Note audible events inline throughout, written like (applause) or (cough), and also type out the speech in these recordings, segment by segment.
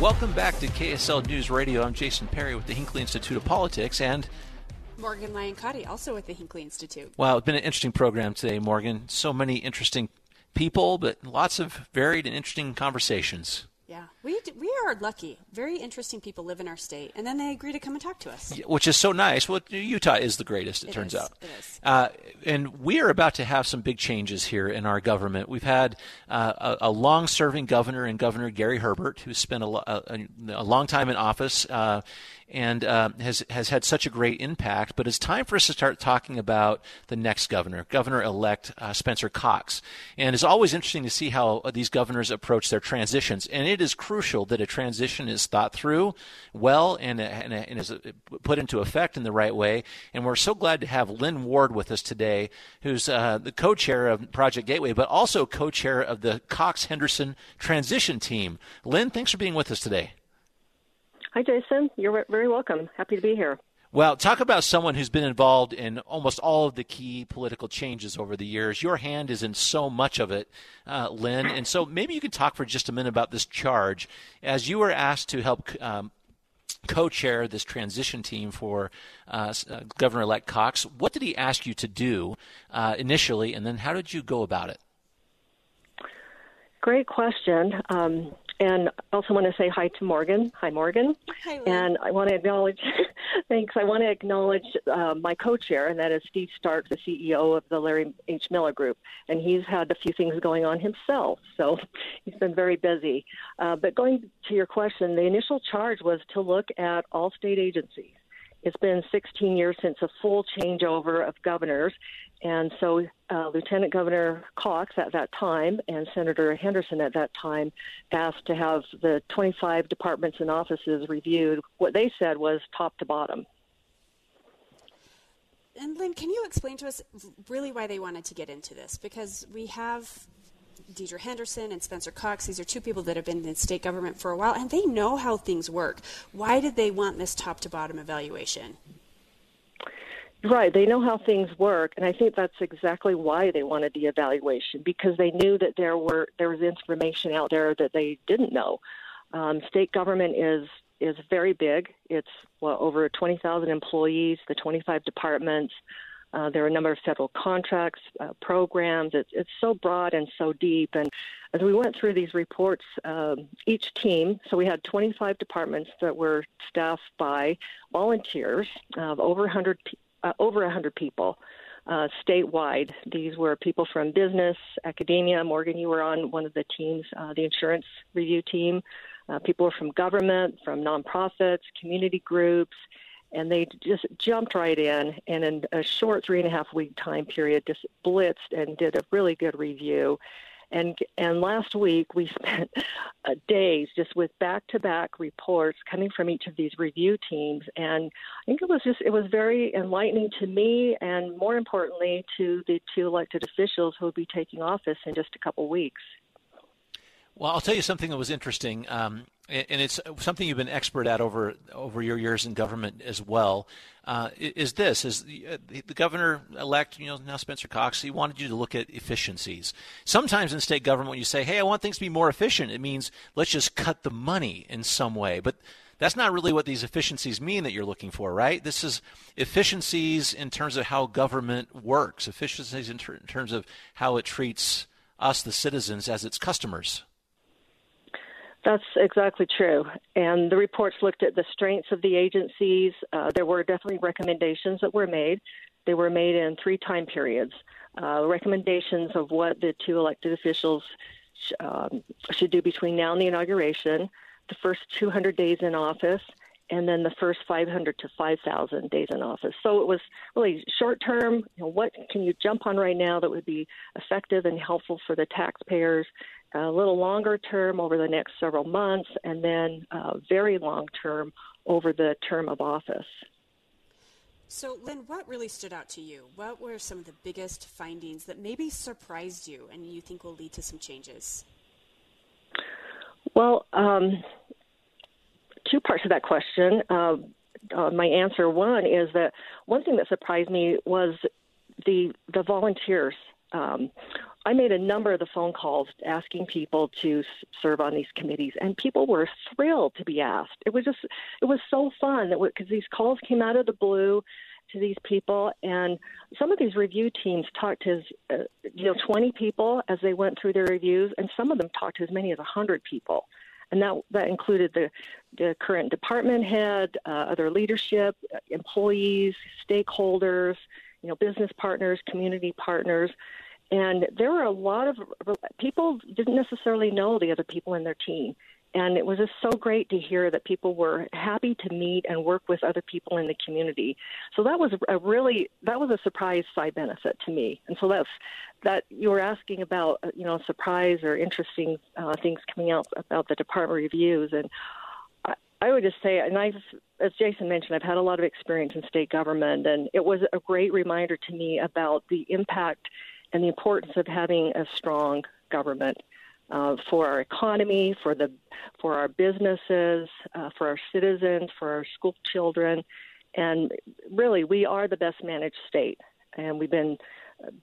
Welcome back to KSL News Radio. I'm Jason Perry with the Hinckley Institute of Politics and Morgan Lyon Cotti, also with the Hinckley Institute. Wow, it's been an interesting program today, Morgan. So many interesting people, but lots of varied and interesting conversations. Yeah, we we are lucky. Very interesting people live in our state, and then they agree to come and talk to us, which is so nice. Well, Utah is the greatest. It, it turns is. out. It is. Uh, and we are about to have some big changes here in our government. We've had uh, a, a, long-serving governor and Governor Gary Herbert, who spent a, a, a long time in office. Uh, and uh, has has had such a great impact. But it's time for us to start talking about the next governor, Governor-elect uh, Spencer Cox. And it's always interesting to see how these governors approach their transitions. And it is crucial that a transition is thought through well and, and, and is put into effect in the right way. And we're so glad to have Lynn Ward with us today, who's uh, the co-chair of Project Gateway, but also co-chair of the Cox Henderson transition team. Lynn, thanks for being with us today. Hi, Jason. You're very welcome. Happy to be here. Well, talk about someone who's been involved in almost all of the key political changes over the years. Your hand is in so much of it, uh, Lynn. And so maybe you could talk for just a minute about this charge. As you were asked to help um, co chair this transition team for uh, uh, Governor elect Cox, what did he ask you to do uh, initially, and then how did you go about it? Great question. Um, and I also want to say hi to Morgan. Hi, Morgan. Hi, and I want to acknowledge, (laughs) thanks. I want to acknowledge uh, my co-chair, and that is Steve Starks, the CEO of the Larry H. Miller Group, and he's had a few things going on himself, so (laughs) he's been very busy. Uh, but going to your question, the initial charge was to look at all state agencies. It's been 16 years since a full changeover of governors, and so uh, Lieutenant Governor Cox at that time and Senator Henderson at that time asked to have the 25 departments and offices reviewed. What they said was top to bottom. And Lynn, can you explain to us really why they wanted to get into this? Because we have Deidre Henderson and Spencer Cox. These are two people that have been in state government for a while, and they know how things work. Why did they want this top to bottom evaluation? Right, they know how things work, and I think that's exactly why they wanted the evaluation because they knew that there were there was information out there that they didn't know. Um, state government is is very big. It's well over 20,000 employees, the 25 departments. Uh, there are a number of federal contracts, uh, programs. It's, it's so broad and so deep. And as we went through these reports, um, each team, so we had 25 departments that were staffed by volunteers of over 100 uh, over 100 people uh, statewide. These were people from business, academia. Morgan, you were on one of the teams, uh, the insurance review team. Uh, people were from government, from nonprofits, community groups, and they just jumped right in and in a short three and a half week time period just blitzed and did a really good review and and last week we (laughs) spent uh, days just with back-to-back reports coming from each of these review teams, and I think it was just it was very enlightening to me, and more importantly to the two elected officials who will be taking office in just a couple weeks. Well, I'll tell you something that was interesting, um, and it's something you've been expert at over over your years in government as well. Uh, is this is the, uh, the governor elect, you know, now Spencer Cox? He wanted you to look at efficiencies. Sometimes in state government, when you say, "Hey, I want things to be more efficient," it means let's just cut the money in some way, but. That's not really what these efficiencies mean that you're looking for, right? This is efficiencies in terms of how government works, efficiencies in, ter- in terms of how it treats us, the citizens, as its customers. That's exactly true. And the reports looked at the strengths of the agencies. Uh, there were definitely recommendations that were made. They were made in three time periods. Uh, recommendations of what the two elected officials sh- um, should do between now and the inauguration, the first 200 days in office, and then the first 500 to 5,000 days in office. So it was really short term. You know, what can you jump on right now that would be effective and helpful for the taxpayers? A little longer term over the next several months, and then uh, very long term over the term of office. So, Lynn, what really stood out to you? What were some of the biggest findings that maybe surprised you and you think will lead to some changes? Well, um, two parts of that question. Uh, uh, my answer one is that one thing that surprised me was the the volunteers. Um, I made a number of the phone calls asking people to serve on these committees, and people were thrilled to be asked. It was just, it was so fun because these calls came out of the blue to these people, and some of these review teams talked to, uh, you know, 20 people as they went through their reviews, and some of them talked to as many as 100 people and that that included the the current department head, uh, other leadership, employees, stakeholders, you know, business partners, community partners, and there were a lot of people didn't necessarily know the other people in their team. And it was just so great to hear that people were happy to meet and work with other people in the community. So that was a really that was a surprise side benefit to me. And so that's that you were asking about you know surprise or interesting uh, things coming out about the department reviews and. I, I would just say, and I've, as Jason mentioned, I've had a lot of experience in state government, and it was a great reminder to me about the impact and the importance of having a strong government uh, for our economy, for the for our businesses, uh, for our citizens, for our school children, and really, we are the best managed state, and we've been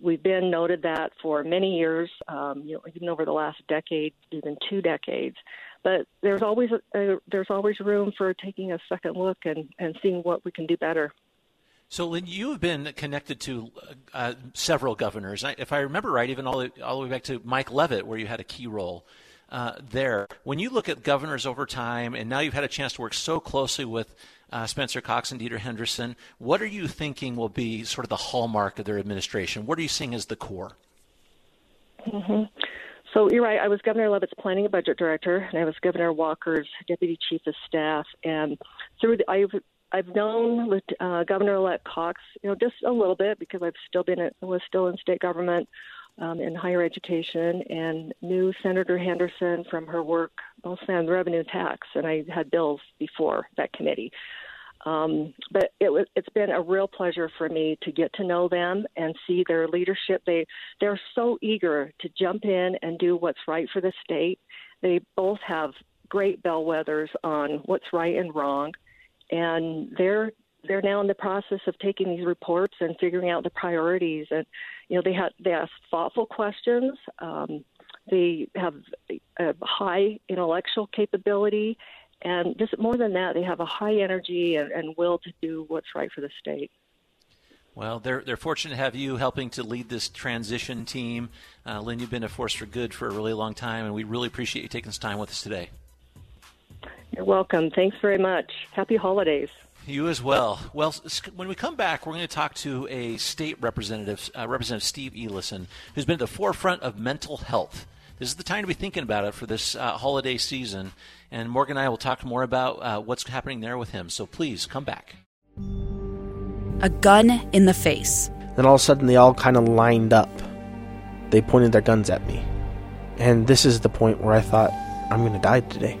we've been noted that for many years, um, you know, even over the last decade, even two decades. But there's always a, there's always room for taking a second look and, and seeing what we can do better. So, Lynn, you have been connected to uh, several governors. if I remember right, even all the, all the way back to Mike Leavitt, where you had a key role uh, there. When you look at governors over time, and now you've had a chance to work so closely with uh, Spencer Cox and Deidre Henderson, what are you thinking will be sort of the hallmark of their administration? What are you seeing as the core? Mm-hmm. So you're right. I was Governor Leavitt's planning and budget director, and I was Governor Walker's deputy chief of staff. And through the, I've I've known uh, Governor-elect Cox, you know, just a little bit because I've still been at, was still in state government um, in higher education, and knew Senator Henderson from her work mostly on revenue tax, and I had bills before that committee. Um, but it was, it's been a real pleasure for me to get to know them and see their leadership. They they're so eager to jump in and do what's right for the state. They both have great bellwethers on what's right and wrong and they're they're now in the process of taking these reports and figuring out the priorities. And you know, they have they ask thoughtful questions. Um, they have a high intellectual capability, and just more than that, they have a high energy and, and will to do what's right for the state. Well, they're they're fortunate to have you helping to lead this transition team. Uh, Lynn, you've been a force for good for a really long time, and we really appreciate you taking this time with us today. You're welcome. Thanks very much. Happy holidays. You as well. Well, when we come back, we're going to talk to a state representative, uh, Representative Steve Eliason, who's been at the forefront of mental health. This is the time to be thinking about it for this uh, holiday season. And Morgan and I will talk more about uh, what's happening there with him. So please come back. A gun in the face. Then all of a sudden, they all kind of lined up. They pointed their guns at me. And this is the point where I thought, I'm going to die today